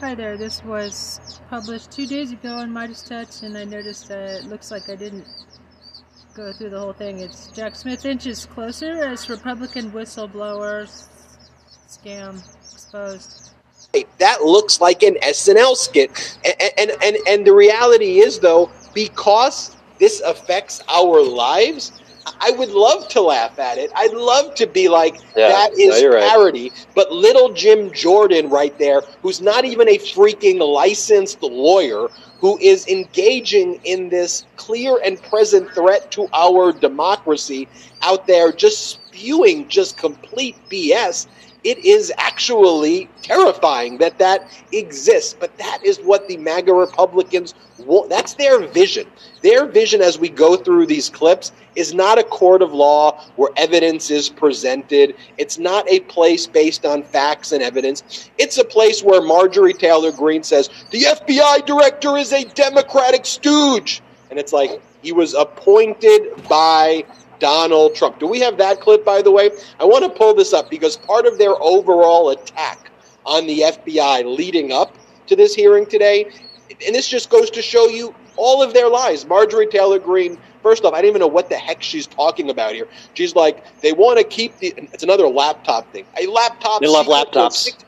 Hi there. This was published two days ago on MeidasTouch, and I noticed that it looks like I didn't go through the whole thing. It's Jack Smith inches closer as Republican whistleblowers scam exposed. That looks like an SNL skit, and and and, and the reality is though, because this affects our lives. I would love to laugh at it. I'd love to be like, Yeah, that no, is right. parody. But little Jim Jordan right there, who's not even a freaking licensed lawyer, who is engaging in this clear and present threat to our democracy out there, just spewing just complete BS. It is actually terrifying that that exists, but that is what the MAGA Republicans want. That's their vision. Their vision as we go through these clips is not a court of law where evidence is presented. It's not a place based on facts and evidence. It's a place where Marjorie Taylor Greene says, the FBI director is a Democratic stooge. And it's like, he was appointed by Donald Trump. Do we have that clip, by the way? I want to pull this up because part of their overall attack on the FBI leading up to this hearing today, and this just goes to show you all of their lies. Marjorie Taylor Greene, first off, I don't even know what the heck she's talking about here. She's like, they want to keep the, it's another laptop thing. A laptop. They love laptops. six-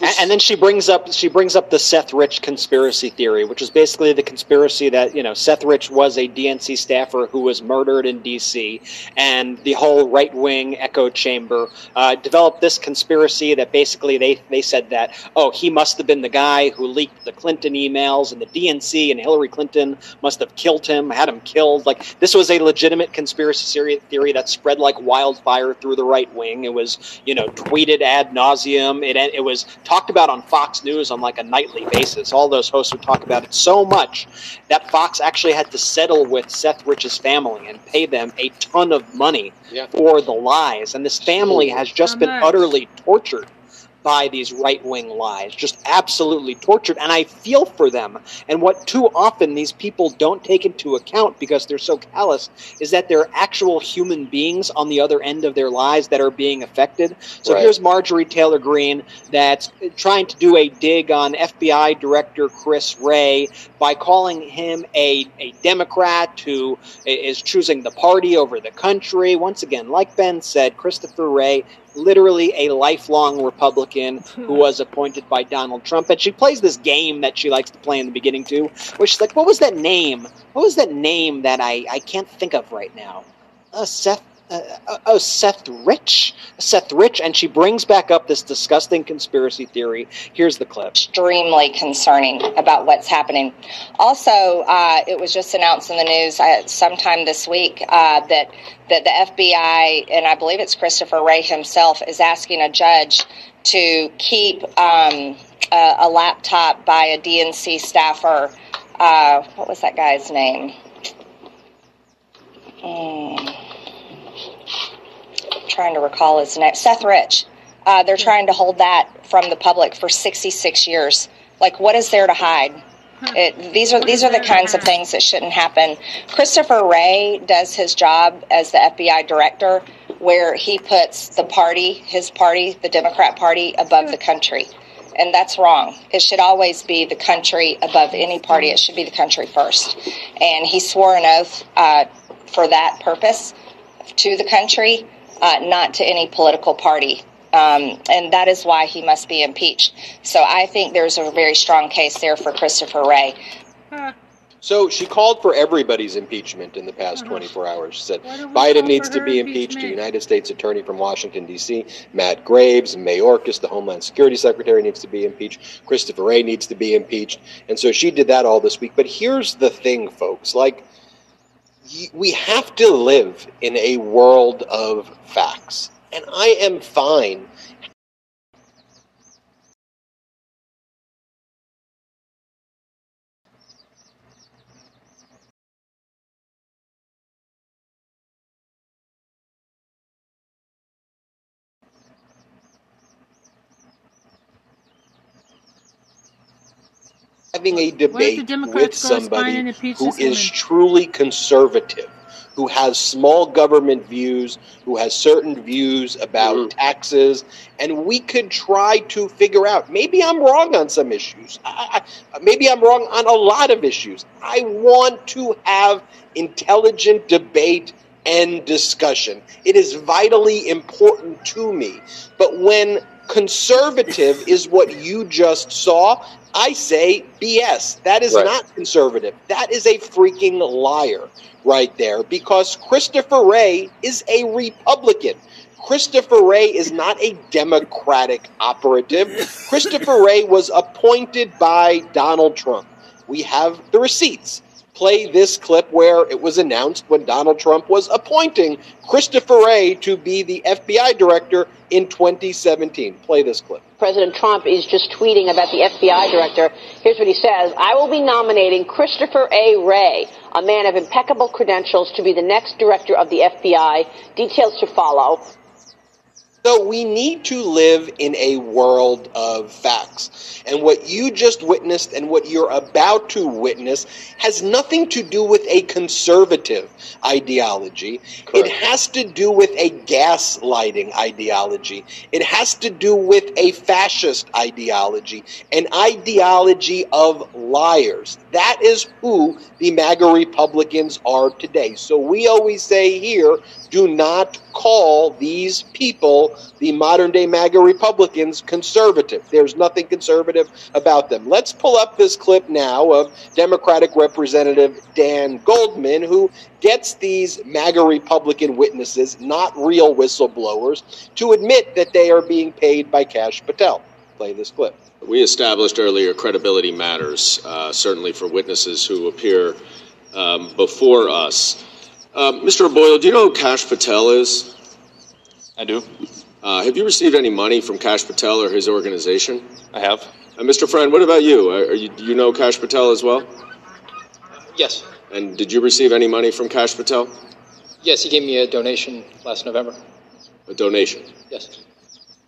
And, and then she brings up she brings up the Seth Rich conspiracy theory, which is basically the conspiracy that you know Seth Rich was a DNC staffer who was murdered in D.C. and the whole right wing echo chamber uh, developed this conspiracy that basically they they said that oh he must have been the guy who leaked the Clinton emails and the DNC and Hillary Clinton must have killed him, had him killed. Like this was a legitimate conspiracy theory, that spread like wildfire through the right wing. It was you know tweeted ad nauseum. It it was talked about on Fox News on like a nightly basis. All those hosts would talk about it so much that Fox actually had to settle with Seth Rich's family and pay them a ton of money Yeah. for the lies. And this family has just How been much? utterly tortured by these right wing lies, just absolutely tortured. And I feel for them. And what too often these people don't take into account because they're so callous is that they're actual human beings on the other end of their lies that are being affected. So Right. here's Marjorie Taylor Greene that's trying to do a dig on FBI Director Chris Wray by calling him a, a Democrat who is choosing the party over the country. Once again, like Ben said, Christopher Wray, literally a lifelong Republican who was appointed by Donald Trump. And she plays this game that she likes to play in the beginning too, where she's like, What was that name? What was that name that I, I can't think of right now? Uh, Seth. Uh, uh, oh, Seth Rich, Seth Rich, and she brings back up this disgusting conspiracy theory. Here's the clip. extremely concerning about what's happening. Also, uh, it was just announced in the news uh, sometime this week uh, that that the FBI and I believe it's Christopher Wray himself is asking a judge to keep um, a, a laptop by a DNC staffer. Uh, what was that guy's name? Hmm. Trying to recall his name. Seth Rich. Uh, they're trying to hold that from the public for 66 years. Like, what is there to hide? It, these are these are the kinds of things that shouldn't happen. Christopher Wray does his job as the FBI director, where he puts the party, his party, the Democrat Party, above the country, and that's wrong. It should always be the country above any party. It should be the country first. And he swore an oath uh, for that purpose to the country, uh, not to any political party. Um, and that is why he must be impeached. So I think there's a very strong case there for Christopher Wray. So she called for everybody's impeachment in the past 24 hours. She said Why don't we Biden needs to be impeached. The? United States Attorney from Washington, D.C., Matt Graves, Mayorkas, the Homeland Security Secretary, needs to be impeached. Christopher Wray needs to be impeached. And so she did that all this week. But here's the thing, folks. Like, y- we have to live in a world of facts. And I am fine having a What if the debate with somebody who is impeach who this is woman? truly conservative, who has small government views, who has certain views about Mhm. taxes, and we could try to figure out. Maybe I'm wrong on some issues. I, I, maybe I'm wrong on a lot of issues. I want to have intelligent debate and discussion. It is vitally important to me. But when conservative is what you just saw, I say BS. That is Right. not conservative. That is a freaking liar right there because Christopher Wray is a Republican. Christopher Wray is not a Democratic operative. Christopher Wray was appointed by Donald Trump. We have the receipts. Play this clip where it was announced when Donald Trump was appointing Christopher Wray to be the FBI director in 2017. Play this clip. President Trump is just tweeting about the FBI director. Here's what he says. I will be nominating Christopher A. Wray, a man of impeccable credentials, to be the next director of the FBI. Details to follow. So we need to live in a world of facts. And what you just witnessed and what you're about to witness has nothing to do with a conservative ideology. It has to do with a gaslighting ideology. It has to do with a fascist ideology, an ideology of liars. That is who the MAGA Republicans are today. So we always say here, do not call these people, the modern day MAGA Republicans, conservative. There's nothing conservative about them. Let's pull up this clip now of Democratic Representative Dan Goldman, who gets these MAGA Republican witnesses, not real whistleblowers, to admit that they are being paid by Kash Patel. Play this clip. We established earlier credibility matters, uh, certainly for witnesses who appear um, before us. Uh, Mr. Boyle, do you know who Kash Patel is? I do. Uh, have you received any money from Kash Patel or his organization? I have. Uh, Mr. Friend, what about you? Are, are you? Do you know Kash Patel as well? Yes. And did you receive any money from Kash Patel? Yes, he gave me a donation last November. A donation? Yes.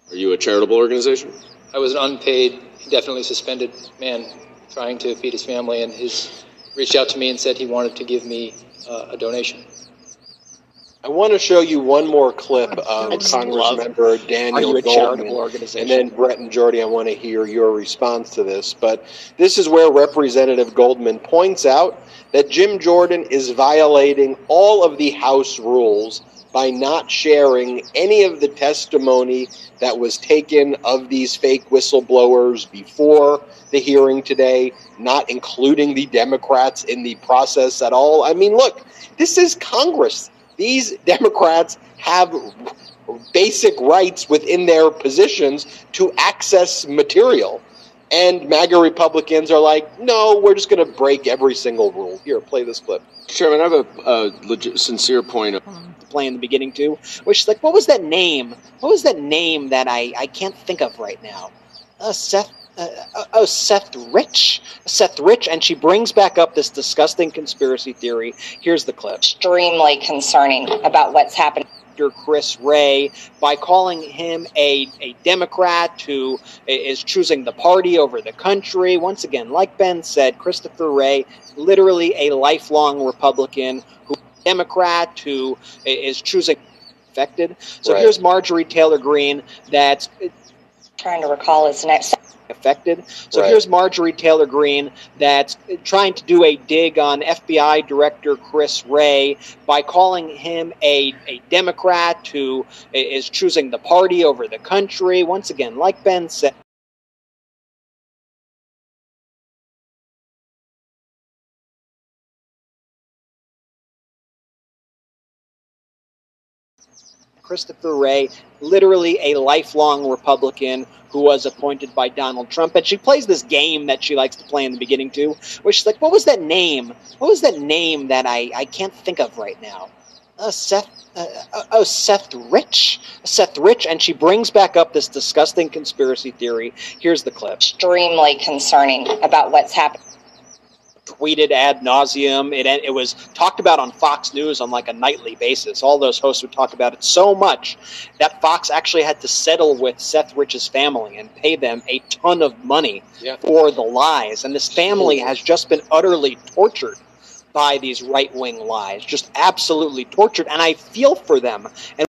Are you a charitable organization? I was an unpaid, indefinitely suspended man trying to feed his family, and he reached out to me and said he wanted to give me uh, a donation. I want to show you one more clip oh, of I just love- Congressmember Daniel Goldman. And then Brett and Jordy, I want to hear your response to this. But this is where Representative Goldman points out that Jim Jordan is violating all of the House rules by not sharing any of the testimony that was taken of these fake whistleblowers before the hearing today, not including the Democrats in the process at all. I mean, look, this is Congress. These Democrats have basic rights within their positions to access material. And MAGA Republicans are like, no, we're just going to break every single rule. Here, play this clip. Chairman, I have a, a legit, sincere point. to play in the beginning too, which is like, what was that name? What was that name that I, I can't think of right now? Uh, Seth. Uh, uh, oh, Seth Rich. Seth Rich, and she brings back up this disgusting conspiracy theory. Here's the clip. Extremely concerning about what's happening. Chris Wray by calling him a, a Democrat who is choosing the party over the country. Once again, like Ben said, Christopher Wray, literally a lifelong Republican who Democrat who is choosing affected. So Right. here's Marjorie Taylor Greene that's Trying to recall his next. Affected. So Right. here's Marjorie Taylor Greene that's trying to do a dig on FBI Director Chris Wray by calling him a, a Democrat who is choosing the party over the country. Once again, like Ben said. Christopher Wray, literally a lifelong Republican who was appointed by Donald Trump. And she plays this game that she likes to play in the beginning too, where she's like, what was that name? What was that name that I, I can't think of right now? Uh, Seth. Uh, uh, oh, Seth Rich. Seth Rich, and she brings back up this disgusting conspiracy theory. Here's the clip. Extremely concerning about what's happening. Tweeted ad nauseum. It it was talked about on Fox News on like a nightly basis. All those hosts would talk about it so much that Fox actually had to settle with Seth Rich's family and pay them a ton of money Yeah. for the lies. And this family has just been utterly tortured by these right wing lies, just absolutely tortured. And I feel for them. And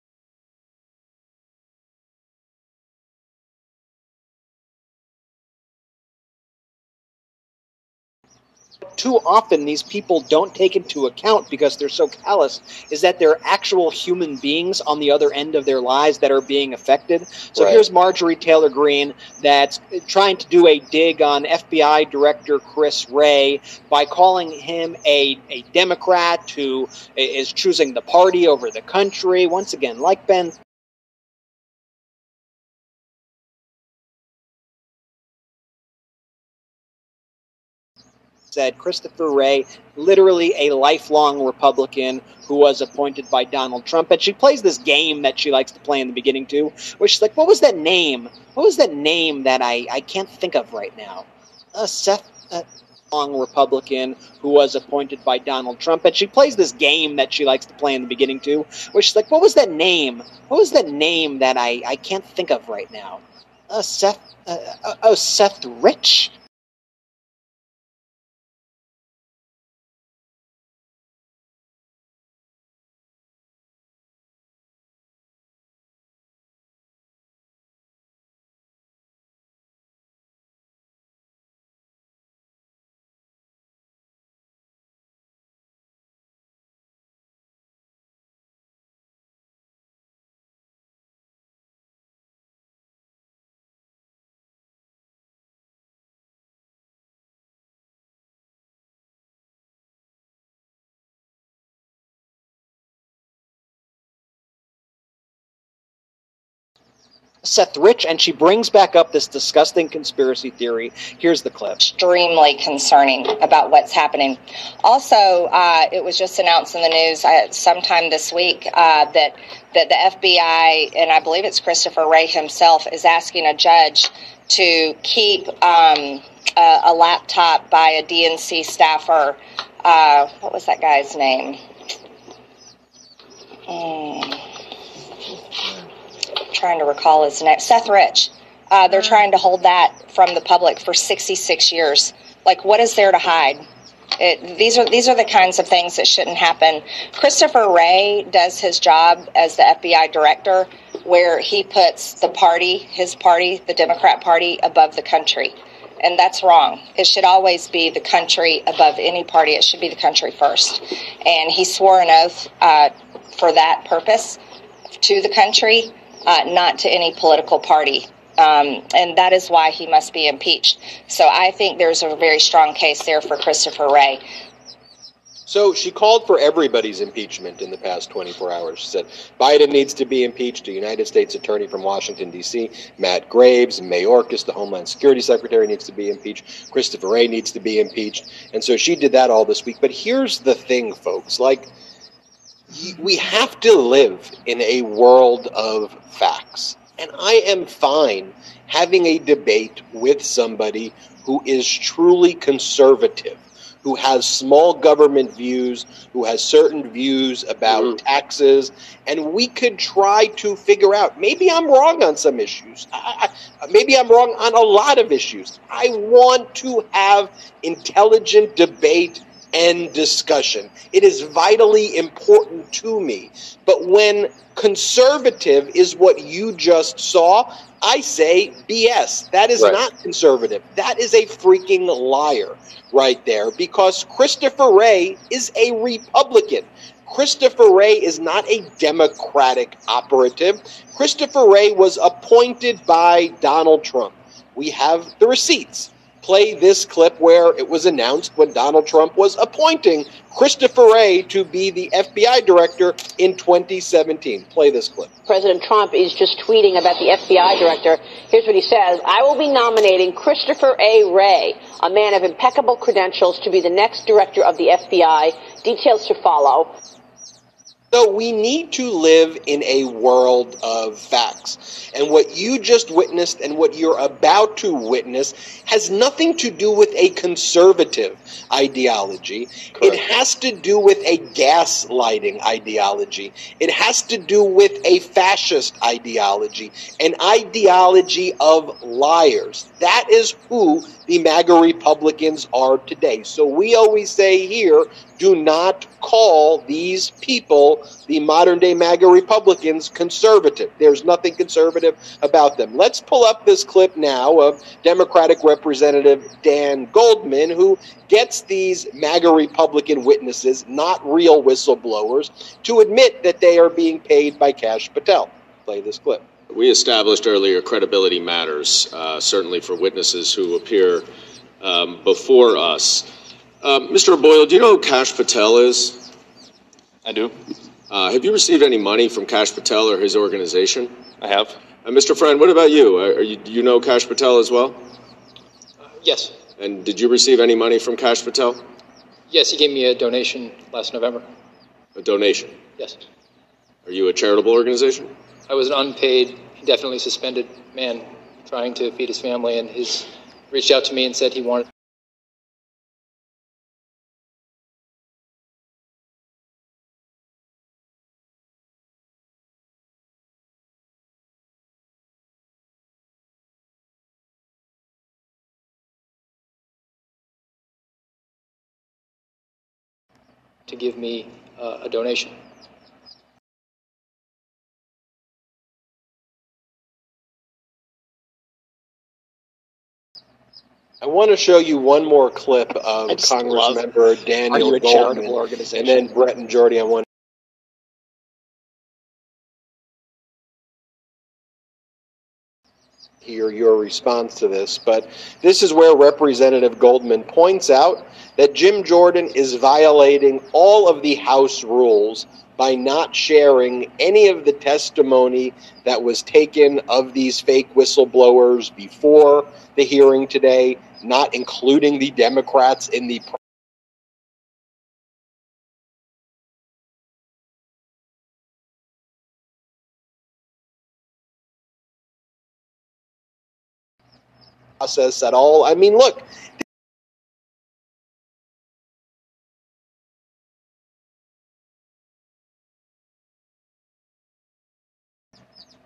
too often these people don't take into account because they're so callous is that there are actual human beings on the other end of their lives that are being affected. So Right. here's Marjorie Taylor Greene that's trying to do a dig on FBI Director Chris Wray by calling him a, a Democrat who is choosing the party over the country. Once again, like Ben said Christopher Wray, literally a lifelong Republican who was appointed by Donald Trump. And she plays this game that she likes to play in the beginning too, where she's like, What was that name? What was that name that I, I can't think of right now? Uh, Seth. Uh, long Republican who was appointed by Donald Trump. And she plays this game that she likes to play in the beginning too, where she's like, What was that name? What was that name that I, I can't think of right now? Uh, Seth. Uh, oh, Seth Rich? Seth Rich, and she brings back up this disgusting conspiracy theory. Here's the clip. extremely concerning about what's happening. Also, uh, it was just announced in the news uh, sometime this week uh, that that the FBI and I believe it's Christopher Wray himself is asking a judge to keep um, a, a laptop by a DNC staffer. Uh, what was that guy's name? Hmm. Trying to recall his name. Seth Rich. Uh, they're trying to hold that from the public for 66 years. Like, what is there to hide? It, these are these are the kinds of things that shouldn't happen. Christopher Wray does his job as the FBI director, where he puts the party, his party, the Democrat Party, above the country, and that's wrong. It should always be the country above any party. It should be the country first. And he swore an oath uh, for that purpose to the country, uh, not to any political party. Um, and that is why he must be impeached. So I think there's a very strong case there for Christopher Wray. So she called for everybody's impeachment in the past 24 hours. She said Biden needs to be impeached. A United States attorney from Washington, D.C., Matt Graves, Mayorkas, the Homeland Security Secretary, needs to be impeached. Christopher Wray needs to be impeached. And so she did that all this week. But here's the thing, folks. Like, we have to live in a world of facts. And I am fine having a debate with somebody who is truly conservative who has small government views, who has certain views about mm-hmm. taxes, and we could try to figure out. Maybe I'm wrong on some issues. I, I, maybe I'm wrong on a lot of issues. I want to have intelligent debate and discussion. It is vitally important to me. But when conservative is what you just saw, I say BS. That is Right. not conservative. That is a freaking liar right there because Christopher Wray is a Republican. Christopher Wray is not a Democratic operative. Christopher Wray was appointed by Donald Trump. We have the receipts. Play this clip where it was announced when Donald Trump was appointing Christopher Wray to be the FBI director in 2017. Play this clip. President Trump is just tweeting about the FBI director. Here's what he says. I will be nominating Christopher A. Wray, a man of impeccable credentials, to be the next director of the FBI. Details to follow. So we need to live in a world of facts. And what you just witnessed and what you're about to witness has nothing to do with a conservative ideology. It has to do with a gaslighting ideology. It has to do with a fascist ideology, an ideology of liars. That is who the MAGA Republicans are today. So we always say here do not call these people, the modern day MAGA Republicans, conservative. There's nothing conservative about them. Let's pull up this clip now of Democratic Representative Dan Goldman, who gets these MAGA Republican witnesses, not real whistleblowers, to admit that they are being paid by Kash Patel. Play this clip. We established earlier credibility matters, uh, certainly for witnesses who appear um, before us. Uh, Mr. Boyle, do you know who Kash Patel is? I do. Uh, have you received any money from Kash Patel or his organization? I have. Uh, Mr. Friend, what about you? Are you? Do you know Kash Patel as well? Yes. And did you receive any money from Kash Patel? Yes, he gave me a donation last November. A donation. Yes. Are you a charitable organization? I was an unpaid, indefinitely suspended man trying to feed his family, and his reached out to me and said he wanted. to give me uh, a donation. I want to show you one more clip of Congress member Daniel Goldman, and then Brett and Jordy. I want to hear your response to this, but this is where Representative Goldman points out that Jim Jordan is violating all of the House rules by not sharing any of the testimony that was taken of these fake whistleblowers before the hearing today, not including the Democrats in the process at all. I mean, look,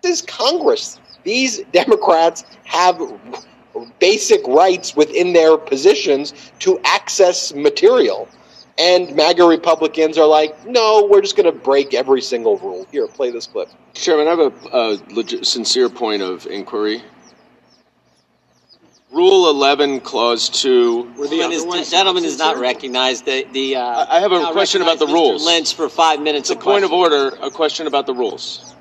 this is Congress. These Democrats have basic rights within their positions to access material. And MAGA Republicans are like, no, we're just going to break every single rule. Here, play this clip. Chairman, I have a, a legit, sincere point of inquiry. Rule 11, Clause 2. Gentleman is, gentleman is not recognized. The, the, uh, I I have a question about the recognize Mr. rules. Lynch for five minutes. It's a point of order, a question about the rules.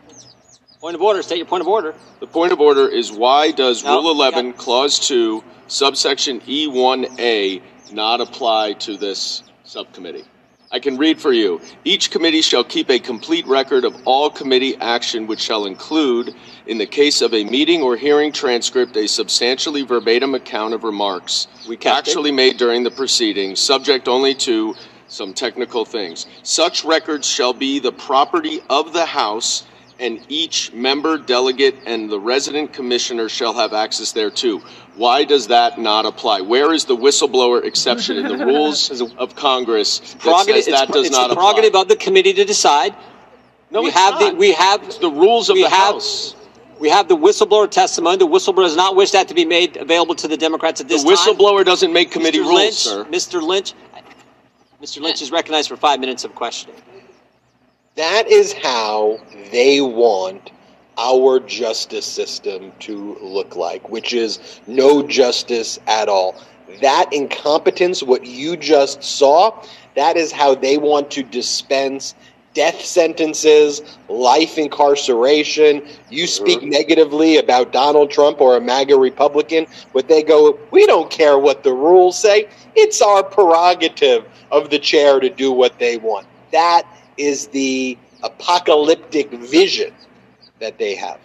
Point of order. State your point of order. The point of order is why does No, Rule 11, yeah. Clause 2, subsection E1A not apply to this subcommittee? I can read for you. Each committee shall keep a complete record of all committee action, which shall include, in the case of a meeting or hearing transcript, a substantially verbatim account of remarks We kept it. actually made during the proceedings, subject only to some technical things. Such records shall be the property of the House, and each member, delegate, and the resident commissioner shall have access thereto. Why does that not apply? Where is the whistleblower exception in the rules of Congress that Prerogative, says that does it's not the apply? prerogative of the committee to decide. No, we have not. the we have It's the rules of we the have- House. we have the whistleblower testimony. The whistleblower does not wish that to be made available to the Democrats at this time. The whistleblower doesn't make committee Mr. rules, Lynch, sir. Mr. Lynch, Mr. Lynch is recognized for five minutes of questioning. That is how they want our justice system to look like, which is no justice at all. That incompetence, what you just saw, that is how they want to dispense death sentences, life incarceration. You speak negatively about Donald Trump or a MAGA Republican, but they go, we don't care what the rules say. It's our prerogative of the chair to do what they want. That is the apocalyptic vision that they have.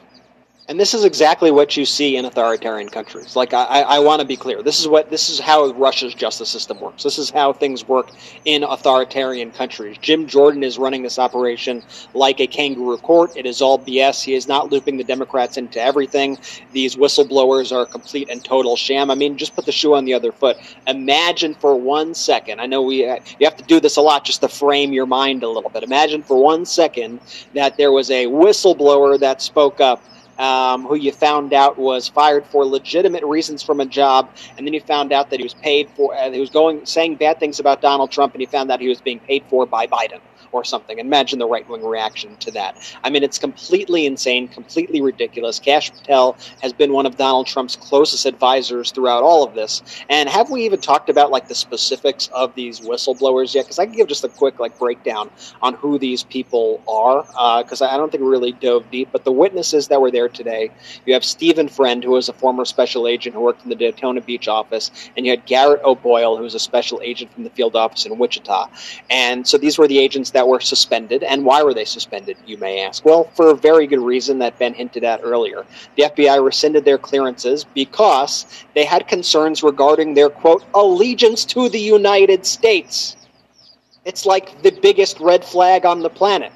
And this is exactly what you see in authoritarian countries. Like I, I want to be clear. This is what this is how Russia's justice system works. This is how things work in authoritarian countries. Jim Jordan is running this operation like a kangaroo court. It is all BS. He is not looping the Democrats into everything. These whistleblowers are a complete and total sham. I mean, just put the shoe on the other foot. Imagine for one second. I know we uh, you have to do this a lot just to frame your mind a little bit. Imagine for one second that there was a whistleblower that spoke up um, who you found out was fired for legitimate reasons from a job, and then you found out that he was paid for, uh, he was going saying bad things about Donald Trump, and you found out he was being paid for by Biden or something. Imagine the right wing reaction to that. I mean, it's completely insane, completely ridiculous. Kash Patel has been one of Donald Trump's closest advisors throughout all of this. And have we even talked about like the specifics of these whistleblowers yet? Because I can give just a quick like breakdown on who these people are, because uh, I don't think we really dove deep. But the witnesses that were there today, you have Stephen Friend, who was a former special agent who worked in the Daytona Beach office, and you had Garrett O'Boyle, who was a special agent from the field office in Wichita. And so these were the agents that were suspended. And why were they suspended, you may ask? Well, for a very good reason that Ben hinted at earlier. The FBI rescinded their clearances because they had concerns regarding their, quote, allegiance to the United States. It's like the biggest red flag on the planet.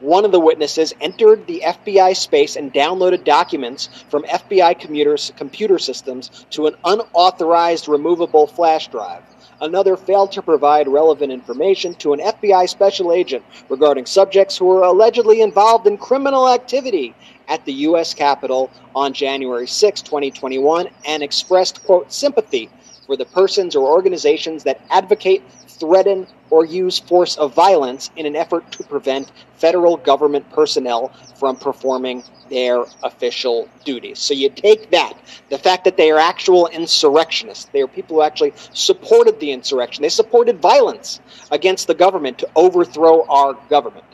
One of the witnesses entered the FBI space and downloaded documents from FBI computers, computer systems to an unauthorized removable flash drive. Another failed to provide relevant information to an FBI special agent regarding subjects who were allegedly involved in criminal activity at the U.S. Capitol on January 6, 2021, and expressed, quote, sympathy for the persons or organizations that advocate, threaten, or use force of violence in an effort to prevent federal government personnel from performing their official duties. So you take that, the fact that they are actual insurrectionists, they are people who actually supported the insurrection, they supported violence against the government to overthrow our government.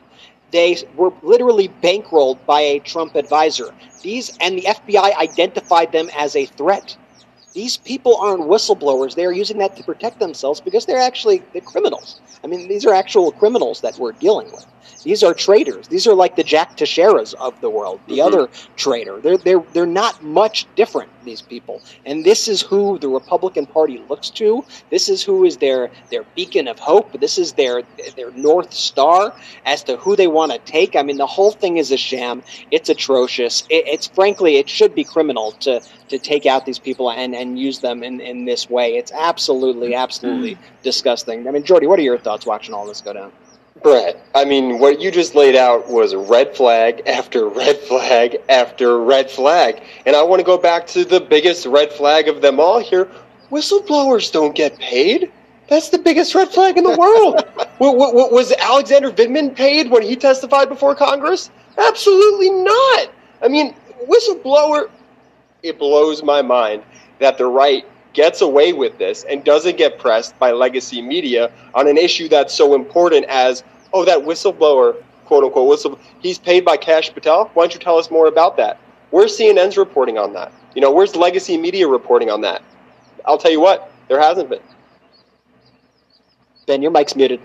They were literally bankrolled by a Trump advisor. These and the FBI identified them as a threat. These people aren't whistleblowers. They are using that to protect themselves because they're actually they're criminals. I mean, these are actual criminals that we're dealing with. These are traitors. These are like the Jack Teixeiras of the world, the mm-hmm. other traitor. They're they're they're not much different. These people, and this is who the Republican Party looks to. This is who is their their beacon of hope. This is their their north star as to who they want to take. I mean, the whole thing is a sham. It's atrocious. It, it's frankly, it should be criminal to to take out these people and and use them in in this way. It's absolutely absolutely mm-hmm. disgusting. I mean, Jordy, what are your thoughts watching all this go down? Brett, I mean, what you just laid out was red flag after red flag after red flag. And I want to go back to the biggest red flag of them all here. Whistleblowers don't get paid. That's the biggest red flag in the world. was Alexander Vindman paid when he testified before Congress? Absolutely not. I mean, whistleblower, it blows my mind that the right gets away with this and doesn't get pressed by legacy media on an issue that's so important as, oh, that whistleblower, quote unquote, whistle, he's paid by Kash Patel. Why don't you tell us more about that? Where's CNN's reporting on that? You know, where's legacy media reporting on that? I'll tell you what, there hasn't been. Ben, your mic's muted.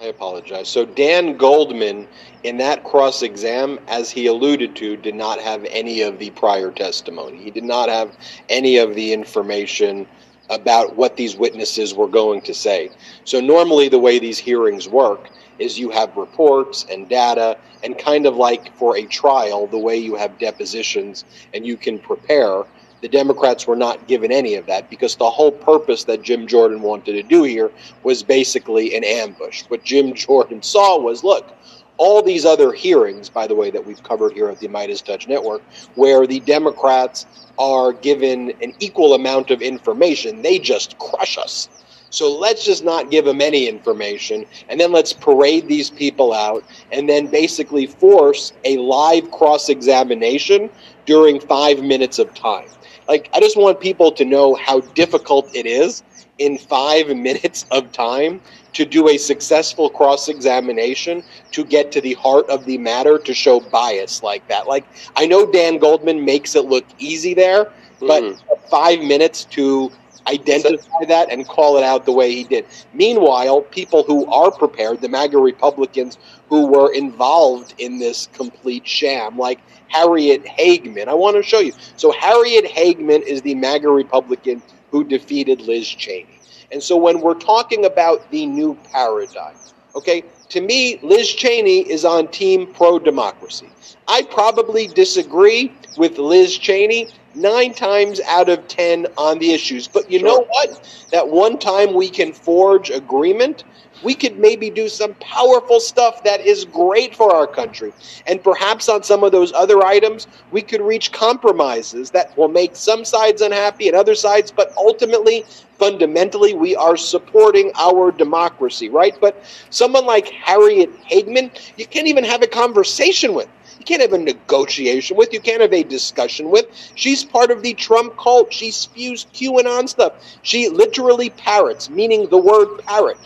I apologize. So Dan Goldman, in that cross exam, as he alluded to, did not have any of the prior testimony. He did not have any of the information about what these witnesses were going to say. So normally the way these hearings work is you have reports and data and kind of like for a trial the way you have depositions and you can prepare the Democrats were not given any of that because the whole purpose that Jim Jordan wanted to do here was basically an ambush. What Jim Jordan saw was look, all these other hearings, by the way, that we've covered here at the MeidasTouch Network, where the Democrats are given an equal amount of information, they just crush us. So let's just not give them any information, and then let's parade these people out, and then basically force a live cross examination during five minutes of time. Like, I just want people to know how difficult it is in five minutes of time to do a successful cross examination to get to the heart of the matter to show bias like that. Like, I know Dan Goldman makes it look easy there, but mm. five minutes to identify that and call it out the way he did. Meanwhile, people who are prepared, the MAGA Republicans who were involved in this complete sham, like Harriet Hageman. I want to show you. So, Harriet Hageman is the MAGA Republican who defeated Liz Cheney. And so, when we're talking about the new paradigm, okay, to me, Liz Cheney is on team pro democracy. I probably disagree with Liz Cheney nine times out of ten on the issues. But you sure. know what? That one time we can forge agreement, we could maybe do some powerful stuff that is great for our country. And perhaps on some of those other items, we could reach compromises that will make some sides unhappy and other sides, but ultimately, fundamentally, we are supporting our democracy, right? But someone like Harriet Hageman, you can't even have a conversation with. You can't have a negotiation with. You can't have a discussion with. She's part of the Trump cult. She spews QAnon stuff. She literally parrots, meaning the word parrot,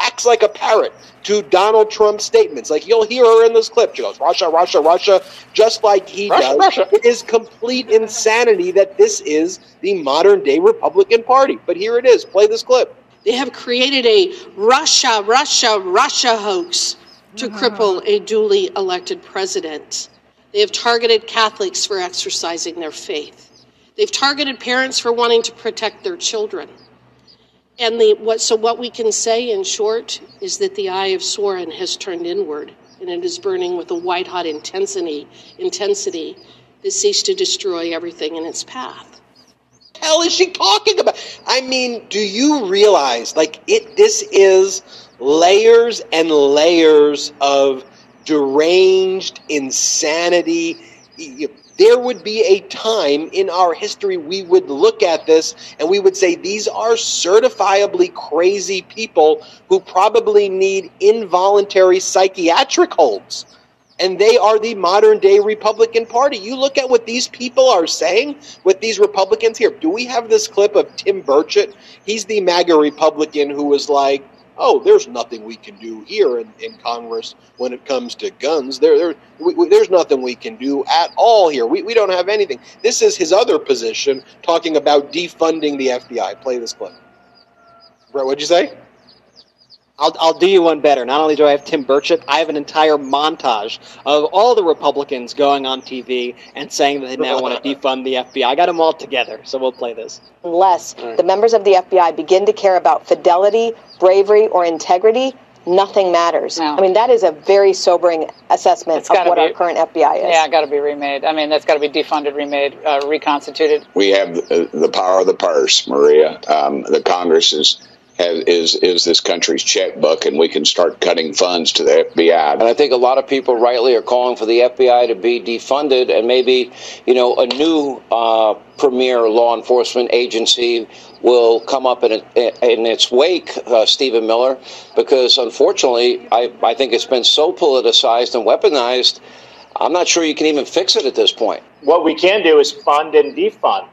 acts like a parrot to Donald Trump's statements. Like you'll hear her in this clip. She goes, Russia, Russia, Russia, just like he Russia, does. Russia. It is complete insanity that this is the modern day Republican Party. But here it is. Play this clip. They have created a Russia, Russia, Russia hoax to mm-hmm. cripple a duly elected president. They have targeted Catholics for exercising their faith. They've targeted parents for wanting to protect their children. And the, what, so, what we can say in short is that the eye of Sauron has turned inward and it is burning with a white hot intensity, intensity that seeks to destroy everything in its path. Hell is she talking about? I mean, do you realize like it this is layers and layers of deranged insanity. There would be a time in our history we would look at this and we would say these are certifiably crazy people who probably need involuntary psychiatric holds. And they are the modern day Republican Party. You look at what these people are saying with these Republicans here. Do we have this clip of Tim Burchett? He's the MAGA Republican who was like, oh, there's nothing we can do here in, in Congress when it comes to guns. There, there we, we, there's nothing we can do at all here. We, we don't have anything. This is his other position, talking about defunding the FBI. Play this clip. Brett, what'd you say? I'll, I'll do you one better. Not only do I have Tim Burchett, I have an entire montage of all the Republicans going on TV and saying that they now want to defund the FBI. I got them all together, so we'll play this. Unless right. the members of the FBI begin to care about fidelity, bravery, or integrity, nothing matters. No. I mean, that is a very sobering assessment of what be, our current FBI is. Yeah, got to be remade. I mean, that's got to be defunded, remade, uh, reconstituted. We have the, the, power of the purse, Maria. Um, the Congress is is is this country's checkbook, and we can start cutting funds to the FBI. And I think a lot of people rightly are calling for the FBI to be defunded, and maybe you know a new uh, premier law enforcement agency will come up in, in its wake, uh, Stephen Miller, because unfortunately, I, I think it's been so politicized and weaponized. I'm not sure you can even fix it at this point. What we can do is fund and defund.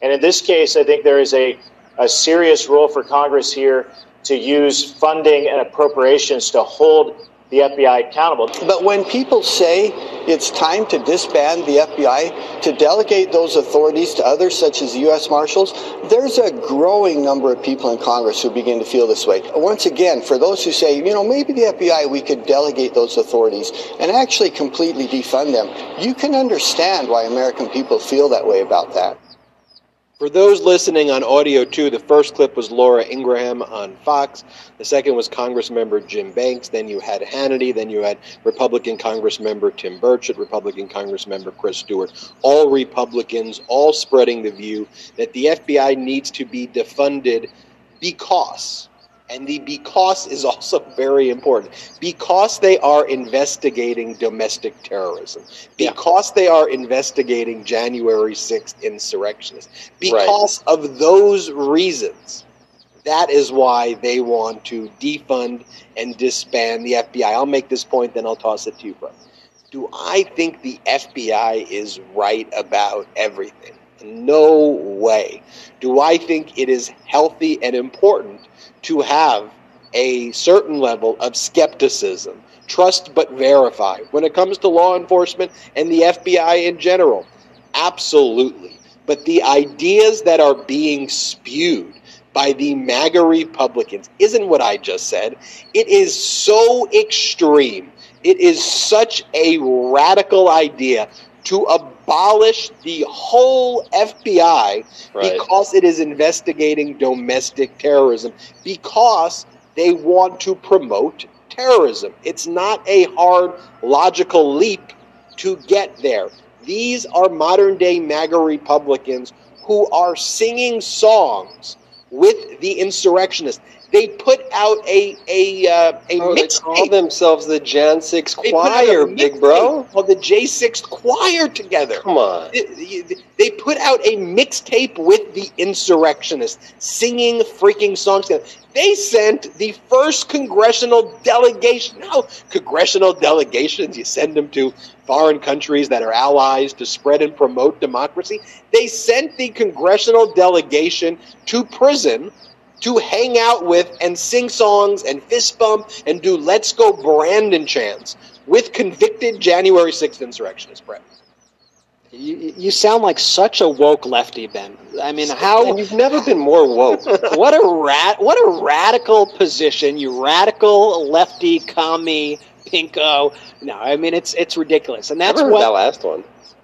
And in this case, I think there is a a serious role for Congress here to use funding and appropriations to hold the FBI accountable. But when people say it's time to disband the FBI, to delegate those authorities to others, such as the U.S. Marshals, there's a growing number of people in Congress who begin to feel this way. Once again, for those who say, you know, maybe the FBI, we could delegate those authorities and actually completely defund them, you can understand why American people feel that way about that. For those listening on audio too, the first clip was Laura Ingraham on Fox. The second was Congress member Jim Banks. Then you had Hannity. Then you had Republican Congress member Tim Burchett, Republican Congress member Chris Stewart. All Republicans, all spreading the view that the FBI needs to be defunded because and the because is also very important. Because they are investigating domestic terrorism. Because yeah. they are investigating January 6th insurrectionists. Because right. of those reasons, that is why they want to defund and disband the FBI. I'll make this point, then I'll toss it to you, bro. Do I think the FBI is right about everything? No way. Do I think it is healthy and important to have a certain level of skepticism, trust but verify when it comes to law enforcement and the FBI in general. Absolutely. but the ideas that are being spewed by the MAGA Republicans isn't what I just said. It is so extreme. It is such a radical idea to abolish the whole FBI Right. because it is investigating domestic terrorism, because they want to promote terrorism. It's not a hard logical leap to get there. These are modern day MAGA Republicans who are singing songs with the insurrectionists. They put out a a uh, a Oh, they call themselves the Jan Six They put out a Choir, big bro. Called the J6 Choir together. Come on. They, they put out a mixtape with the insurrectionists singing freaking songs together. They sent the first congressional delegation. Now, congressional delegations, you send them to foreign countries that are allies to spread and promote democracy. They sent the congressional delegation to prison to hang out with and sing songs and fist bump and do Let's Go Brandon chants with convicted January 6th insurrectionists, Brett. You, you sound like such a woke lefty, Ben. I mean, how? And you've never been more woke. what a rat! What a radical position, you radical lefty commie pinko. No, I mean it's it's ridiculous, and that's what that last one.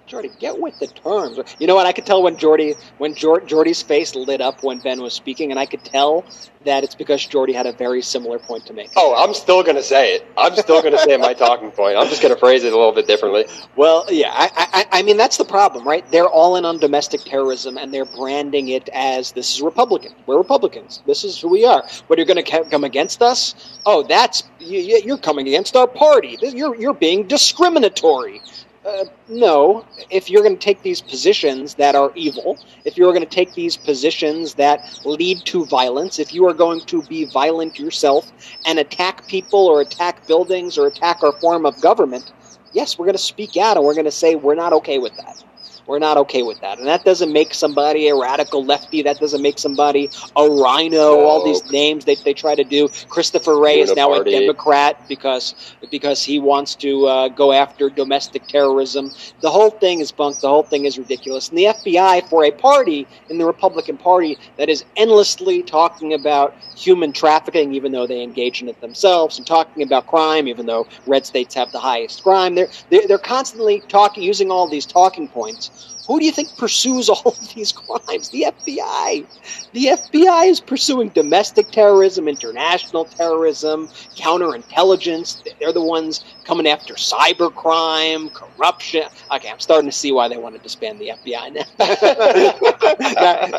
Jordy, get with the terms. You know what? I could tell when Jordy, when Jor- Jordy's face lit up when Ben was speaking, and I could tell that it's because Jordy had a very similar point to make. Oh, I'm still gonna say it. I'm still gonna say my talking point. I'm just gonna phrase it a little bit differently. Well, yeah, I, I, I mean that's the problem, right? They're all in on domestic terrorism, and they're branding it as this is Republican. We're Republicans. This is who we are. What you're going to come against us? Oh, that's you, you- you're coming against our party. You're you're being discriminatory. Uh, no, if you're going to take these positions that are evil, if you're going to take these positions that lead to violence, if you are going to be violent yourself and attack people or attack buildings or attack our form of government, yes, we're going to speak out and we're going to say we're not okay with that. We're not okay with that. And that doesn't make somebody a radical lefty. That doesn't make somebody a RINO. All these names they, they try to do. Christopher Wray is now a Democrat because because he wants to uh, go after domestic terrorism. The whole thing is bunk. The whole thing is ridiculous. And the FBI, for a party in the Republican Party that is endlessly talking about human trafficking, even though they engage in it themselves, and talking about crime, even though red states have the highest crime, they're they're, they're constantly talking, using all these talking points. Who do you think pursues all of these crimes? The FBI. The FBI is pursuing domestic terrorism, international terrorism, counterintelligence. They're the ones coming after cybercrime, corruption. Okay, I'm starting to see why they want to disband the FBI now.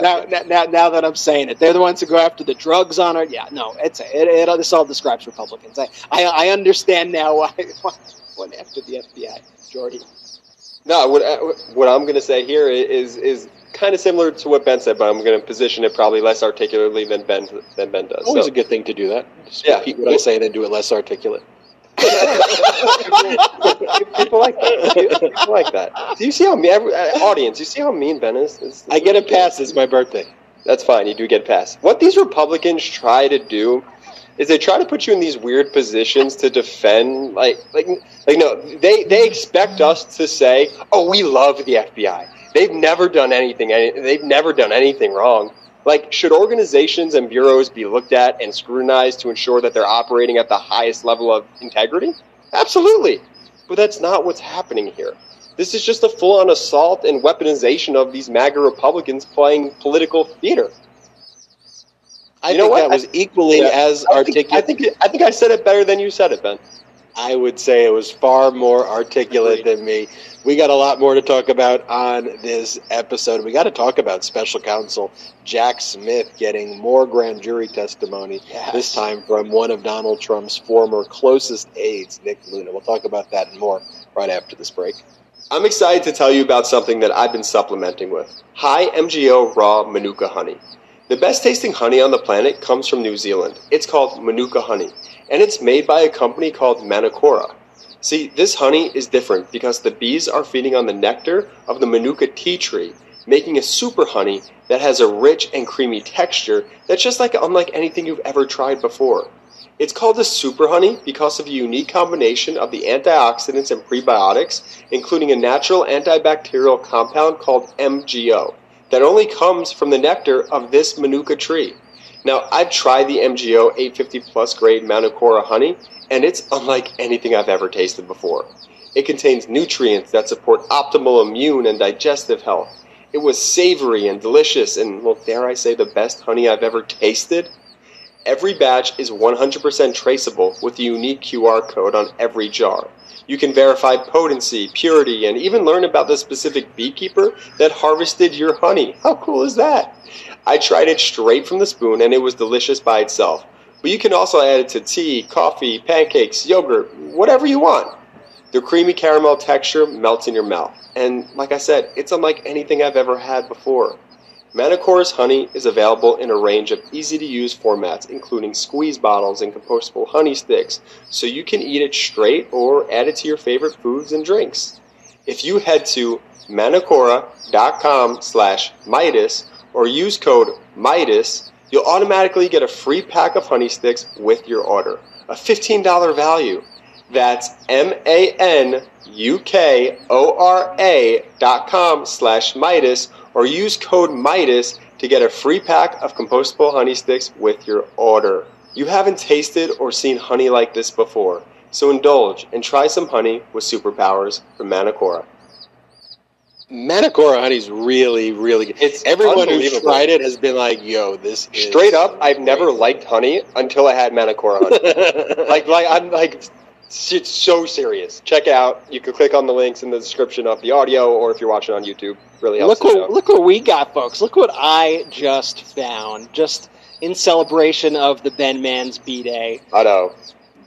now, now, now, now that I'm saying it, they're the ones who go after the drugs on it. Yeah, no, it's it, it, this all describes Republicans. I, I, I understand now why why after the FBI, Jordy. No, what uh, what I'm going to say here is is kind of similar to what Ben said, but I'm going to position it probably less articulately than Ben than Ben does. Always So- a good thing to do that. Just Yeah. repeat what I say and then do it less articulate. people like that. People like that. Do you see how mean, every, uh, audience? You see how mean Ben is? It's- I get a pass. It's my birthday. That's fine. You do get a pass. What these Republicans try to do is they try to put you in these weird positions to defend, like, like, like. No, they they expect us to say, "Oh, we love the FBI. They've never done anything. any- They've never done anything wrong." Like, should organizations and bureaus be looked at and scrutinized to ensure that they're operating at the highest level of integrity? Absolutely. But that's not what's happening here. This is just a full on assault and weaponization of these MAGA Republicans playing political theater. I You know think what? that was equally Yeah. as I think, articulate. I think I think I said it better than you said it, Ben. I would say it was far more articulate than me. We got a lot more to talk about on this episode. We got to talk about special counsel Jack Smith getting more grand jury testimony, this time from one of Donald Trump's former closest aides, Nick Luna. We'll talk about that and more right after this break. I'm excited to tell you about something that I've been supplementing with high MGO raw Manuka honey. The best tasting honey on the planet comes from New Zealand. It's called Manuka honey, and it's made by a company called Manukora. See, this honey is different because the bees are feeding on the nectar of the Manuka tea tree, making a super honey that has a rich and creamy texture that's just like unlike anything you've ever tried before. It's called a super honey because of a unique combination of the antioxidants and prebiotics, including a natural antibacterial compound called MGO. That only comes from the nectar of this Manuka tree. Now, I've tried the MGO 850 plus grade Manukora honey, and it's unlike anything I've ever tasted before. It contains nutrients that support optimal immune and digestive health. It was savory and delicious, and, well, dare I say, the best honey I've ever tasted. Every batch is 100% traceable with a unique QR code on every jar. You can verify potency, purity, and even learn about the specific beekeeper that harvested your honey. How cool is that? I tried it straight from the spoon and it was delicious by itself. But you can also add it to tea, coffee, pancakes, yogurt, whatever you want. The creamy caramel texture melts in your mouth. And like I said, it's unlike anything I've ever had before. Manukora's honey is available in a range of easy to use formats, including squeeze bottles and compostable honey sticks, so you can eat it straight or add it to your favorite foods and drinks. If you head to manukora.com slash Meidas or use code MEIDAS, you'll automatically get a free pack of honey sticks with your order. A $15 value. That's M-A-N-U-K-O-R-A dot com slash Meidas or use code MEIDAS to get a free pack of compostable honey sticks with your order. You haven't tasted or seen honey like this before, so indulge and try some honey with superpowers from Manukora. Manukora honey's really, really good. It's Everyone who's tried it has been like, "Yo, this is Straight up, I've never liked honey until I had Manukora honey. like, like I'm like, it's so serious. Check out. You can click on the links in the description of the audio, or if you're watching on YouTube, really helps. Look what show. look what we got, folks. Look what I just found, just in celebration of the Ben Man's B Day. I know.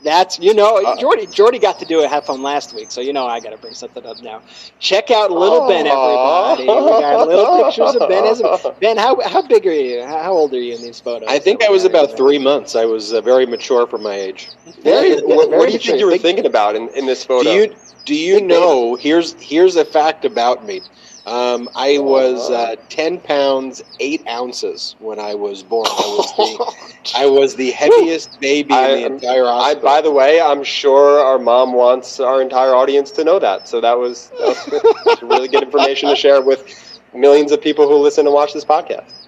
That's you know, Uh. Jordy Jordy got to do a have fun last week, so you know I got to bring something up now. Check out Little Ben, everybody. We got little pictures of Ben. As a, ben, how how big are you? How how old are you in these photos? I think I was about three months. I was uh, very mature for my age. Very, what, what very do you think you were Think- thinking about in, in this photo? Do you do you know? Here's here's a fact about me. Um, I was uh, ten pounds eight ounces when I was born. I was the I was the heaviest baby in the entire I, by the way, I'm sure our mom wants our entire audience to know that. So that was, that was really good information to share with millions of people who listen and watch this podcast.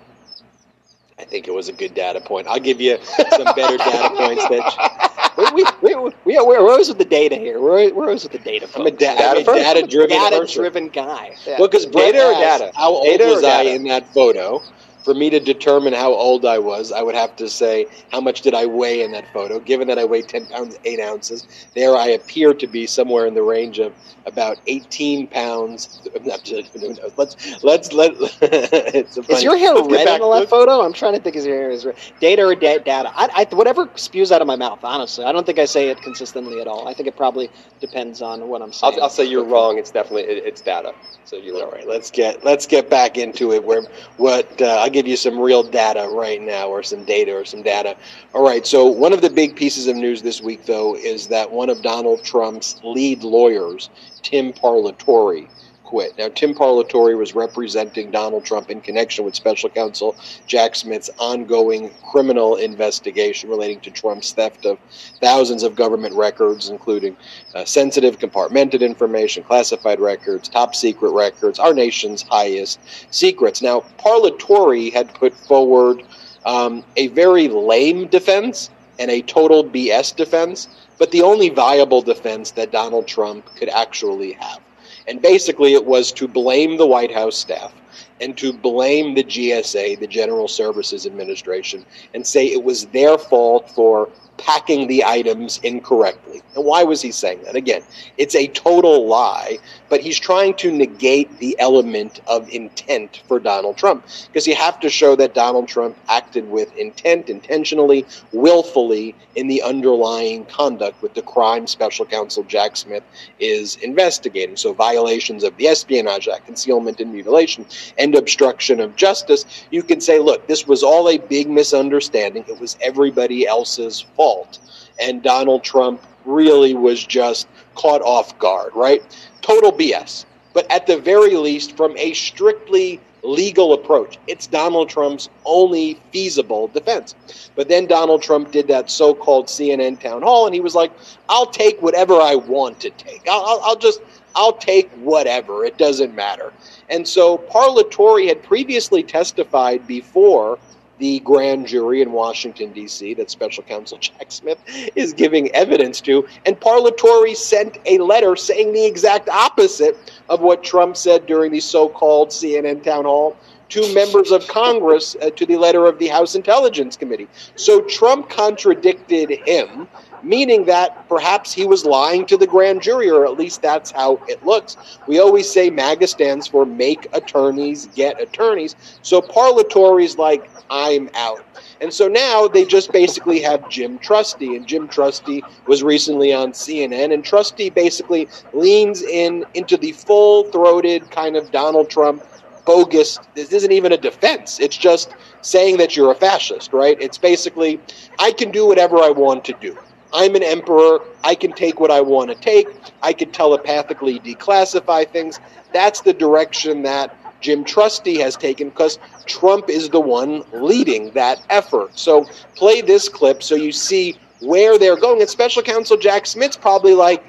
I think it was a good data point. I'll give you some better data points. That we, we, we, we, we're always with the data here. We're, we're always with the data. I'm a, folks. da- I'm a data-driven data-driven guy. Yeah. Well, because Data or data? how old Data or was I data? in that photo? For me to determine how old I was, I would have to say how much did I weigh in that photo. Given that I weigh ten pounds eight ounces, there I appear to be somewhere in the range of about eighteen pounds. Not just, who knows. Let's let's let. it's a Is your hair let's red back- in the left photo? I'm trying to think. Is your hair is red? Data or da- data? I, I, whatever spews out of my mouth. Honestly, I don't think I say it consistently at all. I think it probably depends on what I'm saying. I'll, I'll say you're wrong. It's definitely it, it's data. So you're All right, let's get let's get back into it. Where what uh, give you some real data right now, or some data, or some data. All right. So one of the big pieces of news this week, though, is that one of Donald Trump's lead lawyers, Tim Parlatore, quit. Now, Tim Parlatore was representing Donald Trump in connection with Special Counsel Jack Smith's ongoing criminal investigation relating to Trump's theft of thousands of government records, including uh, sensitive, compartmented information, classified records, top secret records, our nation's highest secrets. Now, Parlatore had put forward um, a very lame defense and a total BS defense, but the only viable defense that Donald Trump could actually have. And basically, it was to blame the White House staff and to blame the GSA, the General Services Administration, and say it was their fault for packing the items incorrectly. And why was he saying that? Again, it's a total lie, but he's trying to negate the element of intent for Donald Trump because you have to show that Donald Trump acted with intent, intentionally, willfully in the underlying conduct with the crime special counsel Jack Smith is investigating. So violations of the Espionage Act, concealment and mutilation, and obstruction of justice, you can say, look, this was all a big misunderstanding. It was everybody else's fault. And Donald Trump really was just caught off guard, right? Total BS. But at the very least, from a strictly legal approach, it's Donald Trump's only feasible defense. But then Donald Trump did that so called CNN town hall, and he was like, I'll take whatever I want to take. I'll, I'll, I'll just. I'll take whatever. It doesn't matter. And so Parlatore had previously testified before the grand jury in Washington, D.C., that special counsel Jack Smith is giving evidence to. And Parlatore sent a letter saying the exact opposite of what Trump said during the so called CNN town hall to members of Congress uh, to the letter of the House Intelligence Committee. So Trump contradicted him, meaning that perhaps he was lying to the grand jury, or at least that's how it looks. We always say MAGA stands for make attorneys get attorneys. So Parlatore's like, I'm out. And so now they just basically have Jim Trusty, and Jim Trusty was recently on CNN, and Trusty basically leans in into the full-throated kind of Donald Trump bogus. This isn't even a defense. It's just saying that you're a fascist, right? It's basically, I can do whatever I want to do. I'm an emperor. I can take what I want to take. I can telepathically declassify things. That's the direction that Jim Trusty has taken because Trump is the one leading that effort. So play this clip so you see where they're going. And Special Counsel Jack Smith's probably like,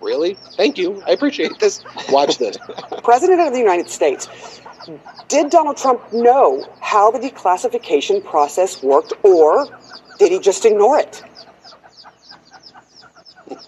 Really? Thank you. I appreciate this. Watch this. President of the United States. Did Donald Trump know how the declassification process worked, or did he just ignore it?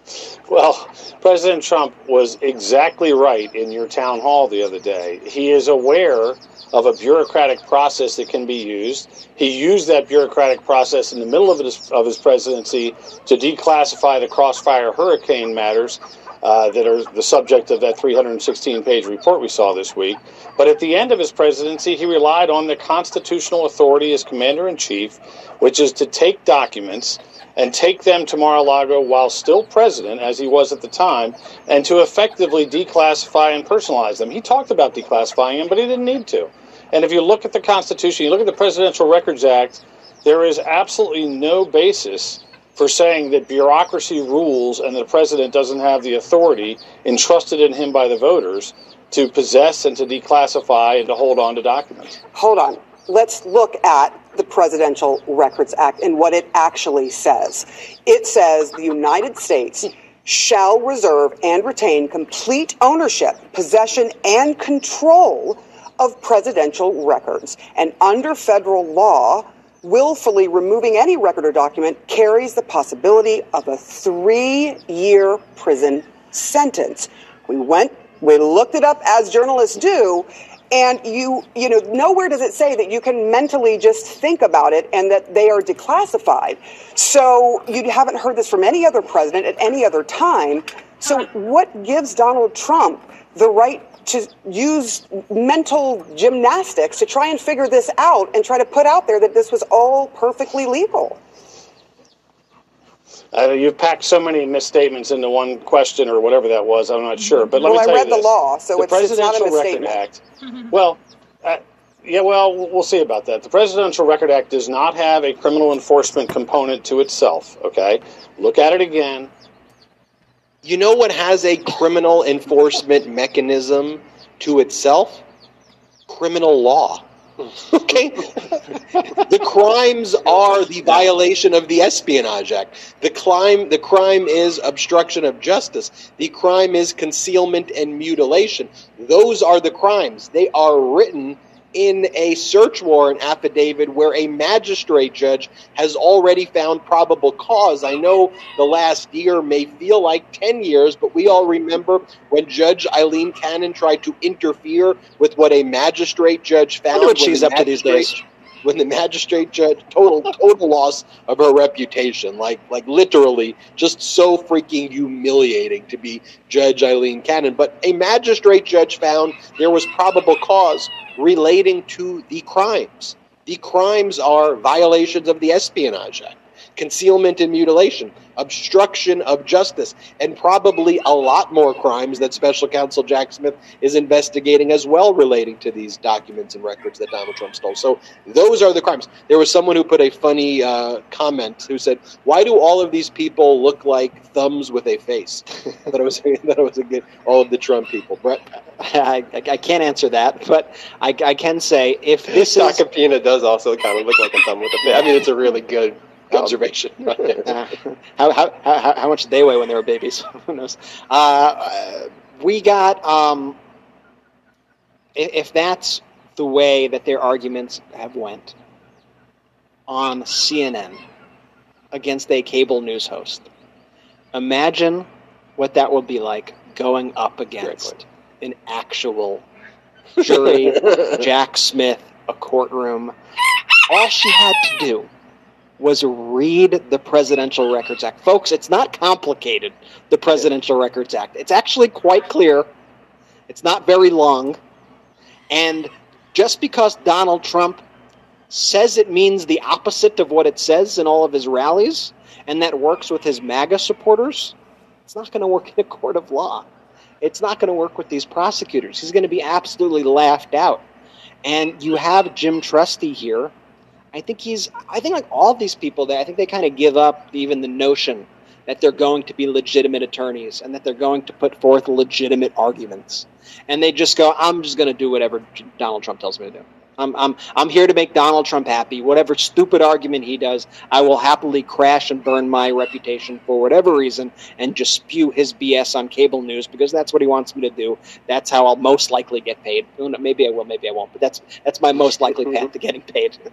Well, President Trump was exactly right in your town hall the other day. He is aware of a bureaucratic process that can be used. He used that bureaucratic process in the middle of his, of his presidency to declassify the crossfire hurricane matters uh, that are the subject of that 316 page report we saw this week. But at the end of his presidency, he relied on the constitutional authority as commander in chief, which is to take documents and take them to Mar a Lago while still president, as he was at the time, and to effectively declassify and personalize them. He talked about declassifying them, but he didn't need to. And if you look at the Constitution, you look at the Presidential Records Act, there is absolutely no basis for saying that bureaucracy rules and the president doesn't have the authority entrusted in him by the voters to possess and to declassify and to hold on to documents. Hold on. Let's look at the Presidential Records Act and what it actually says. It says the United States shall reserve and retain complete ownership, possession, and control of presidential records. And under federal law, willfully removing any record or document carries the possibility of a three year prison sentence. We went, we looked it up as journalists do, and you, you know, nowhere does it say that you can mentally just think about it and that they are declassified. So you haven't heard this from any other president at any other time. So what gives Donald Trump the right to use mental gymnastics to try and figure this out and try to put out there that this was all perfectly legal. Uh, you've packed so many misstatements into one question or whatever that was. I'm not sure, but let well, me tell I read you this. the law, so the it's, it's not a Presidential Record misstatement. Act. Well, uh, yeah, well, we'll see about that. The Presidential Record Act does not have a criminal enforcement component to itself. Okay, look at it again. You know what has a criminal enforcement mechanism to itself? Criminal law. Okay? the crimes are the violation of the Espionage Act. The crime the crime is obstruction of justice. The crime is concealment and mutilation. Those are the crimes. They are written in a search warrant affidavit where a magistrate judge has already found probable cause. I know the last year may feel like 10 years, but we all remember when Judge Aileen Cannon tried to interfere with what a magistrate judge found. wonder what she's up to these days. When the magistrate judge total total loss of her reputation, like like literally just so freaking humiliating to be Judge Aileen Cannon. But a magistrate judge found there was probable cause relating to the crimes. The crimes are violations of the Espionage Act, concealment and mutilation, obstruction of justice, and probably a lot more crimes that Special Counsel Jack Smith is investigating as well relating to these documents and records that Donald Trump stole. So those are the crimes. There was someone who put a funny uh, comment who said, "Why do all of these people look like thumbs with a face?" That I thought it was that was a good. All of the Trump people, Brett. I, I, can't answer that, but I, I can say if this is Tacopina does also kind of look like a thumb with a face. I mean, it's a really good observation. Uh, how, how, how, how much did they weigh when they were babies? Who knows? Uh, we got um, if, if that's the way that their arguments have went on CNN against a cable news host, imagine what that would be like going up against an actual jury, Jack Smith, a courtroom. All she had to do was read the Presidential Records Act. Folks, it's not complicated, the Presidential Records Act. It's actually quite clear. It's not very long. And just because Donald Trump says it means the opposite of what it says in all of his rallies, and that works with his MAGA supporters, it's not going to work in a court of law. It's not going to work with these prosecutors. He's going to be absolutely laughed out. And you have Jim Trusty here. I think he's, I think like all these people, I think they kind of give up even the notion that they're going to be legitimate attorneys and that they're going to put forth legitimate arguments. And they just go, I'm just going to do whatever Donald Trump tells me to do. I'm, I'm, I'm here to make Donald Trump happy. Whatever stupid argument he does, I will happily crash and burn my reputation for whatever reason and just spew his BS on cable news because that's what he wants me to do. That's how I'll most likely get paid. Maybe I will, maybe I won't, but that's that's my most likely path to getting paid.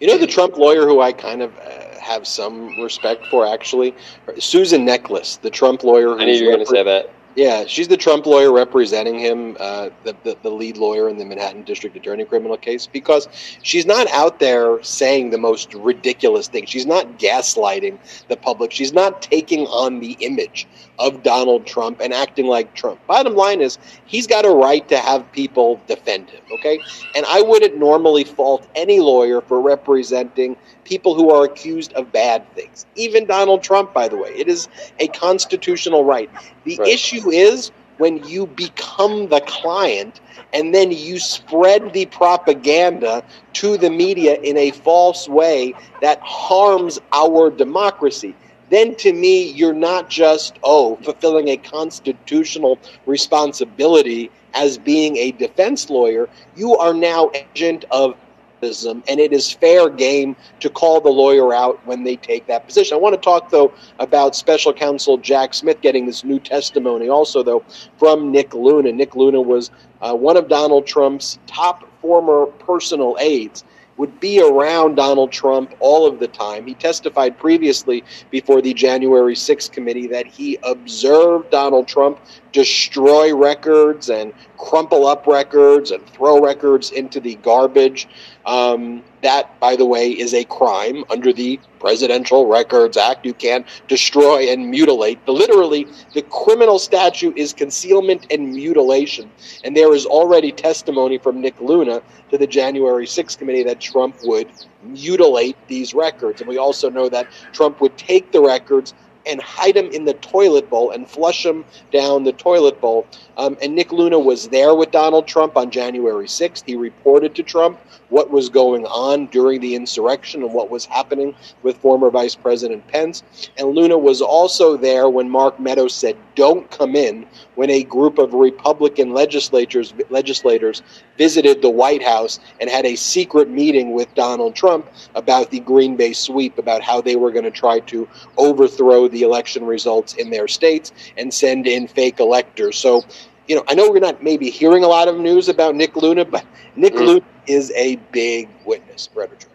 You know the Trump lawyer who I kind of uh, have some respect for, actually, Susan Necheles, the Trump lawyer. I knew you were going to say that. Yeah, she's the Trump lawyer representing him, uh, the, the, the lead lawyer in the Manhattan District Attorney criminal case, because she's not out there saying the most ridiculous things. She's not gaslighting the public. She's not taking on the image of Donald Trump and acting like Trump. Bottom line is, he's got a right to have people defend him, okay? And I wouldn't normally fault any lawyer for representing people who are accused of bad things. Even Donald Trump, by the way. It is a constitutional right. The right. issue is when you become the client and then you spread the propaganda to the media in a false way that harms our democracy then to me, you're not just, oh, fulfilling a constitutional responsibility as being a defense lawyer. You are now agent of and it is fair game to call the lawyer out when they take that position. I want to talk, though, about special counsel Jack Smith getting this new testimony, also, though, from Nick Luna. Nick Luna was uh, one of Donald Trump's top former personal aides would be around Donald Trump all of the time. He testified previously before the January 6th committee that he observed Donald Trump destroy records and crumple up records and throw records into the garbage. Um, that, by the way, is a crime under the Presidential Records Act. You can't destroy and mutilate. Literally, the criminal statute is concealment and mutilation. And there is already testimony from Nick Luna to the January 6th committee that Trump would mutilate these records. And we also know that Trump would take the records and hide them in the toilet bowl and flush them down the toilet bowl. Um, and Nick Luna was there with Donald Trump on January 6th. He reported to Trump what was going on during the insurrection and what was happening with former Vice President Pence. And Luna was also there when Mark Meadows said, don't come in, when a group of Republican legislators, legislators visited the White House and had a secret meeting with Donald Trump about the Green Bay sweep, about how they were going to try to overthrow the election results in their states and send in fake electors. So, you know, I know we're not maybe hearing a lot of news about Nick Luna, but Nick mm. Luna is a big witness, Brett or Jordan.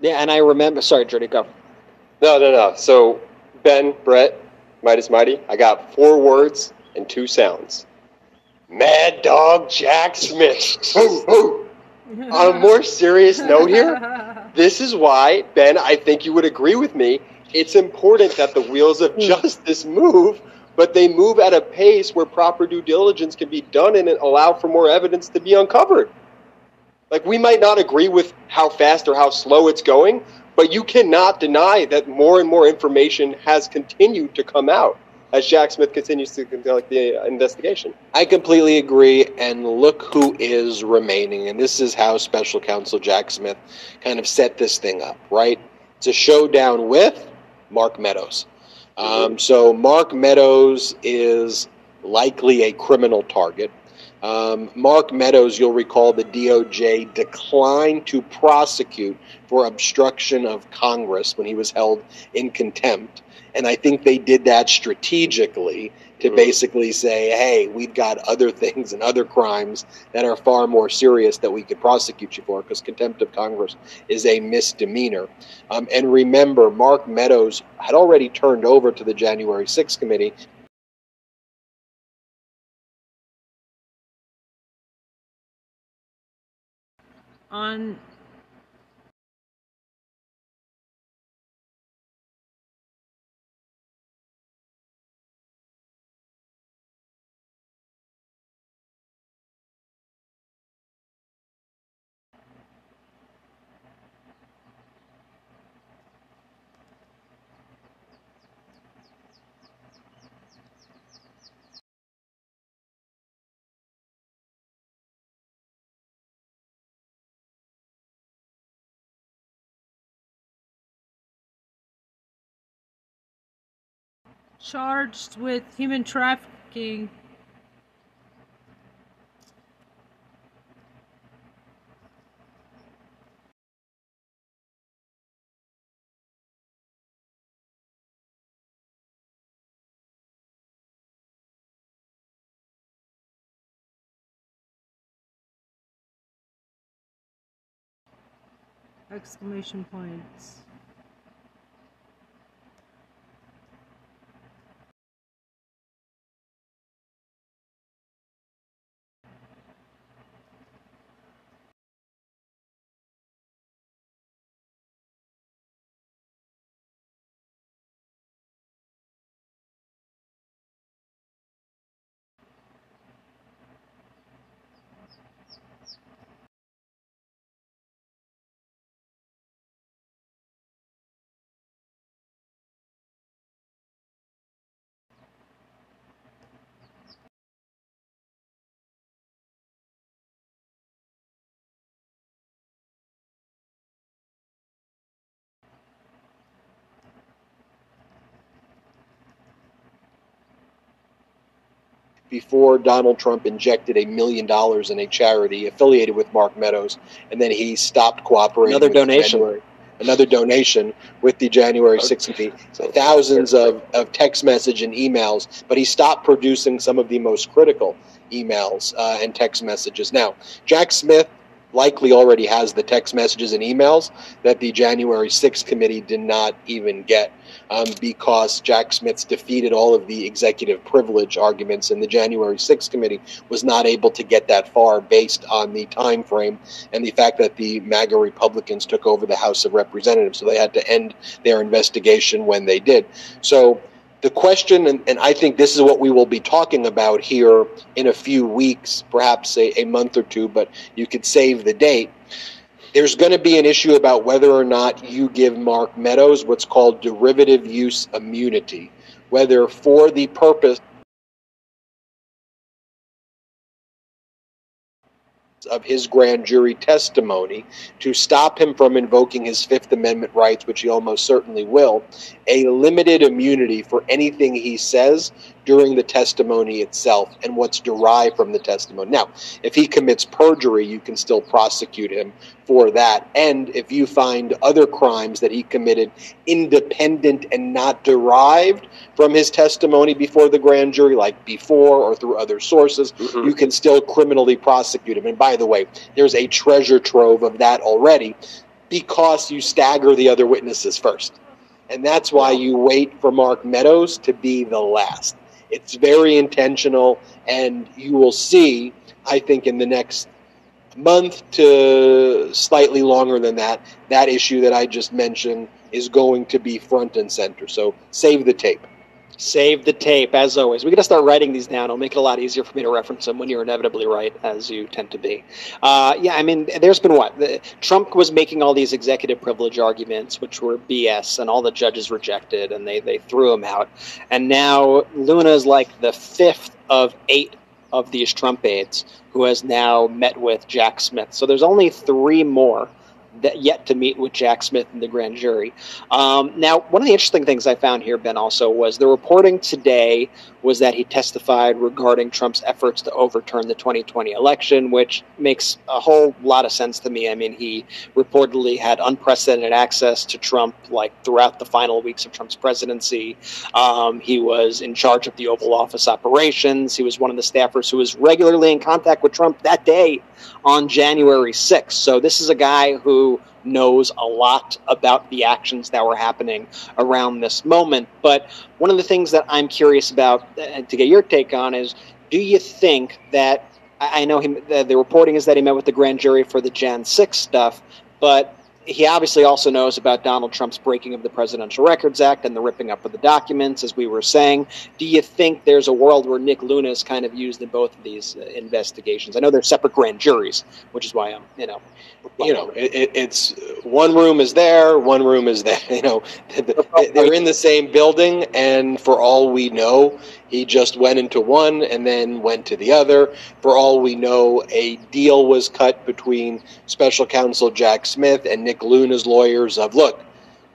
Yeah, and I remember. Sorry, Jordy, go. No, no, no. So, Ben, Brett, Meidas Mighty, I got four words and two sounds. Mad Dog Jack Smith. On a more serious note here, this is why, Ben, I think you would agree with me. It's important that the wheels of hmm. justice move, but they move at a pace where proper due diligence can be done and allow for more evidence to be uncovered. Like, we might not agree with how fast or how slow it's going, but you cannot deny that more and more information has continued to come out as Jack Smith continues to conduct the investigation. I completely agree, and look who is remaining. And this is how Special Counsel Jack Smith kind of set this thing up, right? It's a showdown with Mark Meadows. Um, so Mark Meadows is likely a criminal target. Um, Mark Meadows, you'll recall the DOJ declined to prosecute for obstruction of Congress when he was held in contempt. And I think they did that strategically to basically say, hey, we've got other things and other crimes that are far more serious that we could prosecute you for because contempt of Congress is a misdemeanor. Um, and remember, Mark Meadows had already turned over to the January 6th committee on charged with human trafficking. Exclamation points before Donald Trump injected a million dollars in a charity affiliated with Mark Meadows, and then he stopped cooperating. Another with donation. January- another donation with the January 6th committee. Thousands of, of text message and emails, but he stopped producing some of the most critical emails uh, and text messages. Now, Jack Smith likely already has the text messages and emails that the January 6th committee did not even get um, because Jack Smith's defeated all of the executive privilege arguments, and the January 6th committee was not able to get that far based on the time frame and the fact that the MAGA Republicans took over the House of Representatives, so they had to end their investigation when they did. So the question, and, and I think this is what we will be talking about here in a few weeks, perhaps a, a month or two, but you could save the date. There's going to be an issue about whether or not you give Mark Meadows what's called derivative use immunity, whether for the purpose of his grand jury testimony to stop him from invoking his Fifth Amendment rights, which he almost certainly will, a limited immunity for anything he says during the testimony itself and what's derived from the testimony. Now, if he commits perjury, you can still prosecute him for that. And if you find other crimes that he committed independent and not derived from his testimony before the grand jury, like before or through other sources, mm-hmm. you can still criminally prosecute him. And by the way, there's a treasure trove of that already because you stagger the other witnesses first. And that's why you wait for Mark Meadows to be the last. It's very intentional, and you will see, I think, in the next month to slightly longer than that, that issue that I just mentioned is going to be front and center. So save the tape. Save the tape, as always. We got to start writing these down. It'll make it a lot easier for me to reference them when you're inevitably right, as you tend to be. Uh, yeah, I mean, there's been what? The, Trump was making all these executive privilege arguments, which were BS, and all the judges rejected, and they, they threw him out. And now Luna is like the fifth of eight of these Trump aides who has now met with Jack Smith. So there's only three more that yet to meet with Jack Smith and the grand jury. Um, now, one of the interesting things I found here, Ben, also was the reporting today was that he testified regarding Trump's efforts to overturn the 2020 election, which makes a whole lot of sense to me. I mean, he reportedly had unprecedented access to Trump like throughout the final weeks of Trump's presidency. Um, he was in charge of the Oval Office operations. He was one of the staffers who was regularly in contact with Trump that day on January 6th. So this is a guy who knows a lot about the actions that were happening around this moment. But one of the things that I'm curious about uh, to get your take on is do you think that I know he, the, the reporting is that he met with the grand jury for the Jan 6 stuff, but he obviously also knows about Donald Trump's breaking of the Presidential Records Act and the ripping up of the documents, as we were saying. Do you think there's a world where Nick Luna is kind of used in both of these uh, investigations? I know they're separate grand juries, which is why I'm, you know, you know, it, it's one room is there, one room is there. You know, they're in the same building, and for all we know, he just went into one and then went to the other. For all we know, a deal was cut between special counsel Jack Smith and Nick Luna's lawyers of look,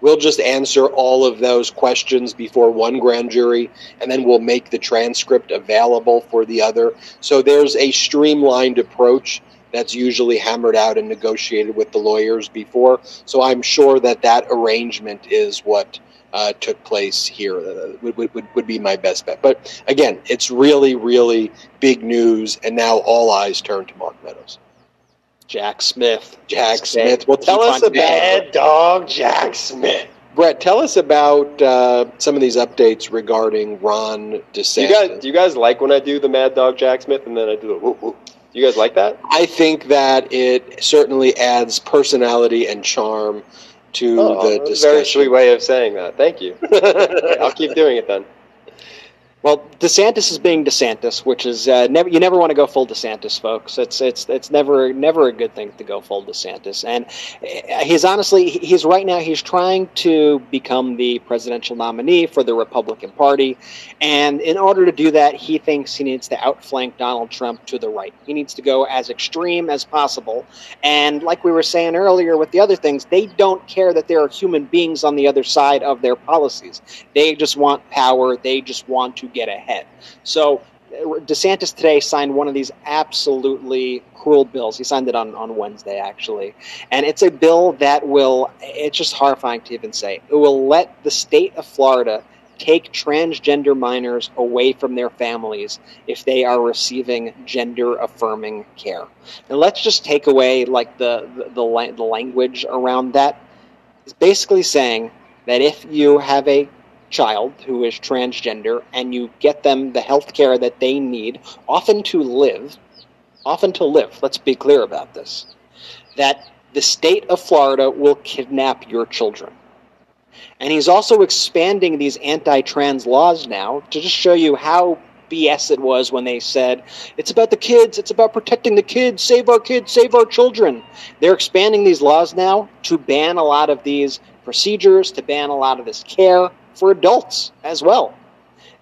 we'll just answer all of those questions before one grand jury and then we'll make the transcript available for the other. So there's a streamlined approach that's usually hammered out and negotiated with the lawyers before. So I'm sure that that arrangement is what uh, took place here uh, would, would, would be my best bet. But again, it's really, really big news, and now all eyes turn to Mark Meadows. Jack Smith. Jack Smith. Well, tell us about Bad Dog Jack Smith. Brett, tell us about uh, some of these updates regarding Ron DeSantis. You guys, do you guys like when I do the Mad Dog Jack Smith and then I do the whoop whoop? Do you guys like that? I think that it certainly adds personality and charm to oh, the discussion. Very sweet way of saying that. Thank you. I'll keep doing it then. Well, DeSantis is being DeSantis, which is uh, never you never want to go full DeSantis, folks. It's it's it's never never a good thing to go full DeSantis, and uh, he's honestly he's right now he's trying to become the presidential nominee for the Republican Party, and in order to do that, he thinks he needs to outflank Donald Trump to the right. He needs to go as extreme as possible, and like we were saying earlier with the other things, they don't care that there are human beings on the other side of their policies. They just want power. They just want to get ahead. So uh, DeSantis today signed one of these absolutely cruel bills. He signed it on, on Wednesday, actually. And it's a bill that will, it's just horrifying to even say, it will let the state of Florida take transgender minors away from their families if they are receiving gender affirming care. And let's just take away like the, the, the, the language around that. It's basically saying that if you have a child who is transgender and you get them the health care that they need, often to live, often to live, let's be clear about this, that the state of Florida will kidnap your children. And he's also expanding these anti trans laws now to just show you how BS it was when they said, it's about the kids, it's about protecting the kids, save our kids, save our children. They're expanding these laws now to ban a lot of these procedures, to ban a lot of this care for adults as well.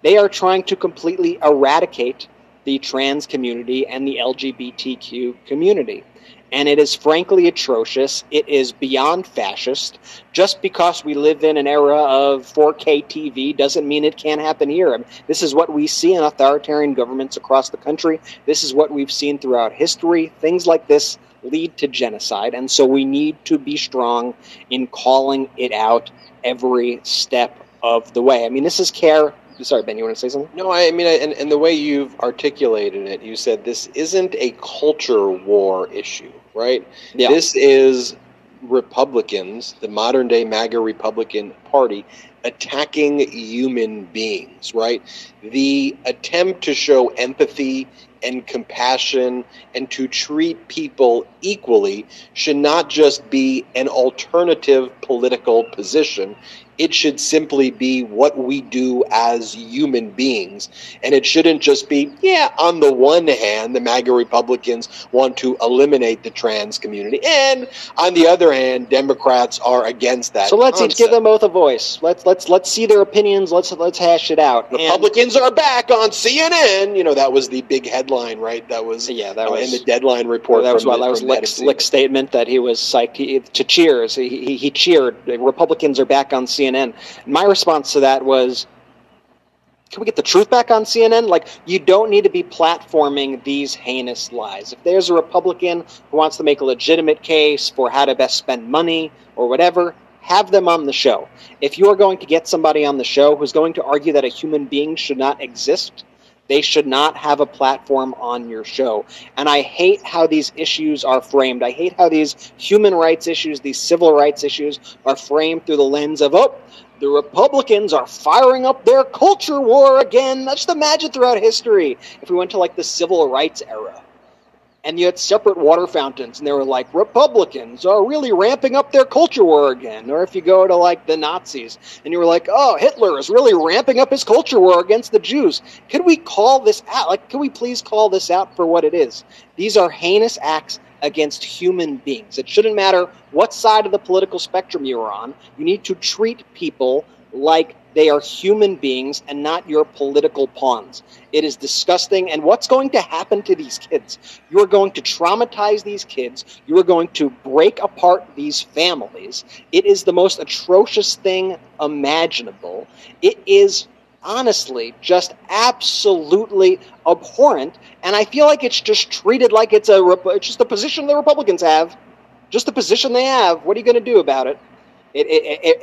They are trying to completely eradicate the trans community and the LGBTQ community. And it is frankly atrocious. It is beyond fascist. Just because we live in an era of 4K TV doesn't mean it can't happen here. This is what we see in authoritarian governments across the country. This is what we've seen throughout history. Things like this lead to genocide. And so we need to be strong in calling it out every step of the way. I mean, this is care. Sorry, Ben, you want to say something? No, I mean, and, and the way you've articulated it, you said this isn't a culture war issue, right? Yeah. This is Republicans, the modern day MAGA Republican Party, attacking human beings, right? The attempt to show empathy and compassion and to treat people equally should not just be an alternative political position it should simply be what we do as human beings. And it shouldn't just be, yeah, on the one hand, the MAGA Republicans want to eliminate the trans community. And on the other hand, Democrats are against that. So let's concept. each give them both a voice. Let's let's let's see their opinions. Let's let's hash it out. Republicans and, are back on CNN. You know, that was the big headline, right? That was yeah, that uh, was in the deadline report. That was what that was Licht's, Licht's statement that he was psyched he, to cheers. He, he, he cheered. Republicans are back on CNN. CNN. My response to that was can we get the truth back on CNN? Like, you don't need to be platforming these heinous lies. If there's a Republican who wants to make a legitimate case for how to best spend money or whatever, have them on the show. If you are going to get somebody on the show who's going to argue that a human being should not exist, they should not have a platform on your show. And I hate how these issues are framed. I hate how these human rights issues, these civil rights issues, are framed through the lens of, oh, the Republicans are firing up their culture war again. That's the magic throughout history if we went to like the civil rights era and you had separate water fountains and they were like republicans are really ramping up their culture war again. Or if you go to like the nazis and you were like oh hitler is really ramping up his culture war against the jews. Could we call this out? Like can we please call this out for what it is? These are heinous acts against human beings. It shouldn't matter what side of the political spectrum you're on. You need to treat people like they are human beings and not your political pawns. It is disgusting. And what's going to happen to these kids? You are going to traumatize these kids. You are going to break apart these families. It is the most atrocious thing imaginable. It is honestly just absolutely abhorrent. And I feel like it's just treated like it's a it's just the position the Republicans have. Just the position they have. What are you going to do about it? It, it, it, it